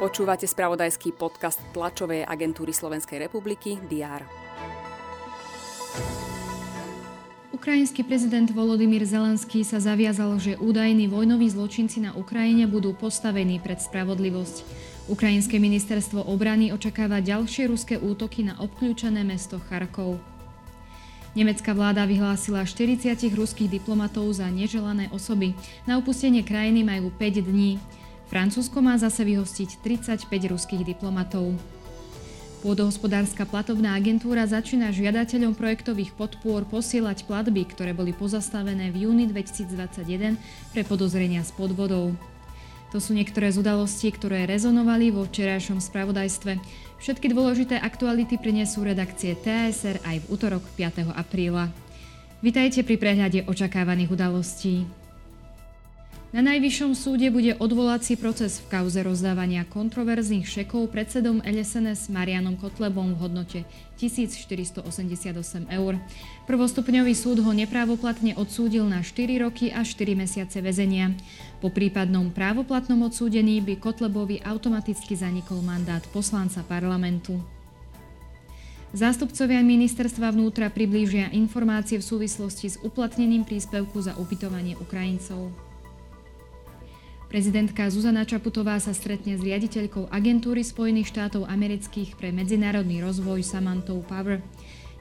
Počúvate spravodajský podcast tlačovej agentúry Slovenskej republiky DR. Ukrajinský prezident Volodymyr Zelenský sa zaviazal, že údajní vojnoví zločinci na Ukrajine budú postavení pred spravodlivosť. Ukrajinské ministerstvo obrany očakáva ďalšie ruské útoky na obklúčené mesto Charkov. Nemecká vláda vyhlásila 40 ruských diplomatov za neželané osoby. Na opustenie krajiny majú 5 dní. Francúzsko má zase vyhostiť 35 ruských diplomatov. Pôdohospodárska platovná agentúra začína žiadateľom projektových podpôr posielať platby, ktoré boli pozastavené v júni 2021 pre podozrenia s podvodou. To sú niektoré z udalostí, ktoré rezonovali vo včerajšom spravodajstve. Všetky dôležité aktuality prinesú redakcie TSR aj v útorok 5. apríla. Vitajte pri prehľade očakávaných udalostí. Na Najvyššom súde bude odvolací proces v kauze rozdávania kontroverzných šekov predsedom LSNS Marianom Kotlebom v hodnote 1488 eur. Prvostupňový súd ho neprávoplatne odsúdil na 4 roky a 4 mesiace väzenia. Po prípadnom právoplatnom odsúdení by Kotlebovi automaticky zanikol mandát poslanca parlamentu. Zástupcovia ministerstva vnútra priblížia informácie v súvislosti s uplatnením príspevku za ubytovanie Ukrajincov. Prezidentka Zuzana Čaputová sa stretne s riaditeľkou agentúry Spojených štátov amerických pre medzinárodný rozvoj Samantou Power.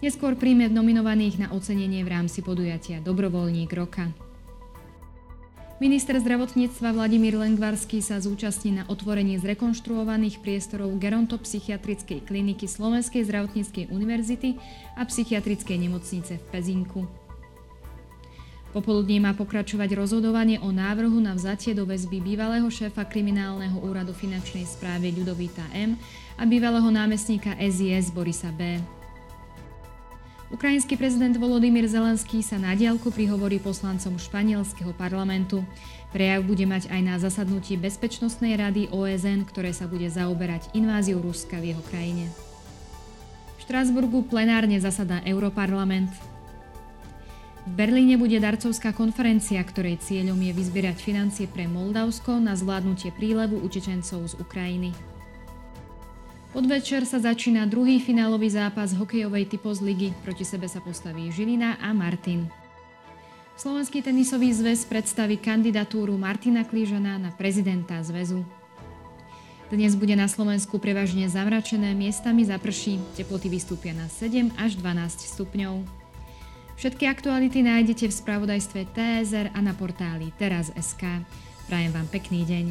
Neskôr príjme nominovaných na ocenenie v rámci podujatia Dobrovoľník roka. Minister zdravotníctva Vladimír Lengvarský sa zúčastní na otvorení zrekonštruovaných priestorov gerontopsychiatrickej kliniky Slovenskej zdravotníckej univerzity a psychiatrickej nemocnice v Pezinku. Popoludní má pokračovať rozhodovanie o návrhu na vzatie do väzby bývalého šéfa kriminálneho úradu finančnej správy Ľudovita M a bývalého námestníka SIS Borisa B. Ukrajinský prezident Volodymyr Zelenský sa na diálku prihovorí poslancom španielského parlamentu. Prejav bude mať aj na zasadnutí Bezpečnostnej rady OSN, ktoré sa bude zaoberať inváziou Ruska v jeho krajine. V Štrásburgu plenárne zasadá Europarlament. V Berlíne bude darcovská konferencia, ktorej cieľom je vyzbierať financie pre Moldavsko na zvládnutie prílevu utečencov z Ukrajiny. Podvečer sa začína druhý finálový zápas hokejovej typos ligy. Proti sebe sa postaví Žilina a Martin. Slovenský tenisový zväz predstaví kandidatúru Martina Klížana na prezidenta zväzu. Dnes bude na Slovensku prevažne zamračené, miestami zaprší, teploty vystúpia na 7 až 12 stupňov. Všetky aktuality nájdete v spravodajstve TSR a na portáli teraz.sk. Prajem vám pekný deň.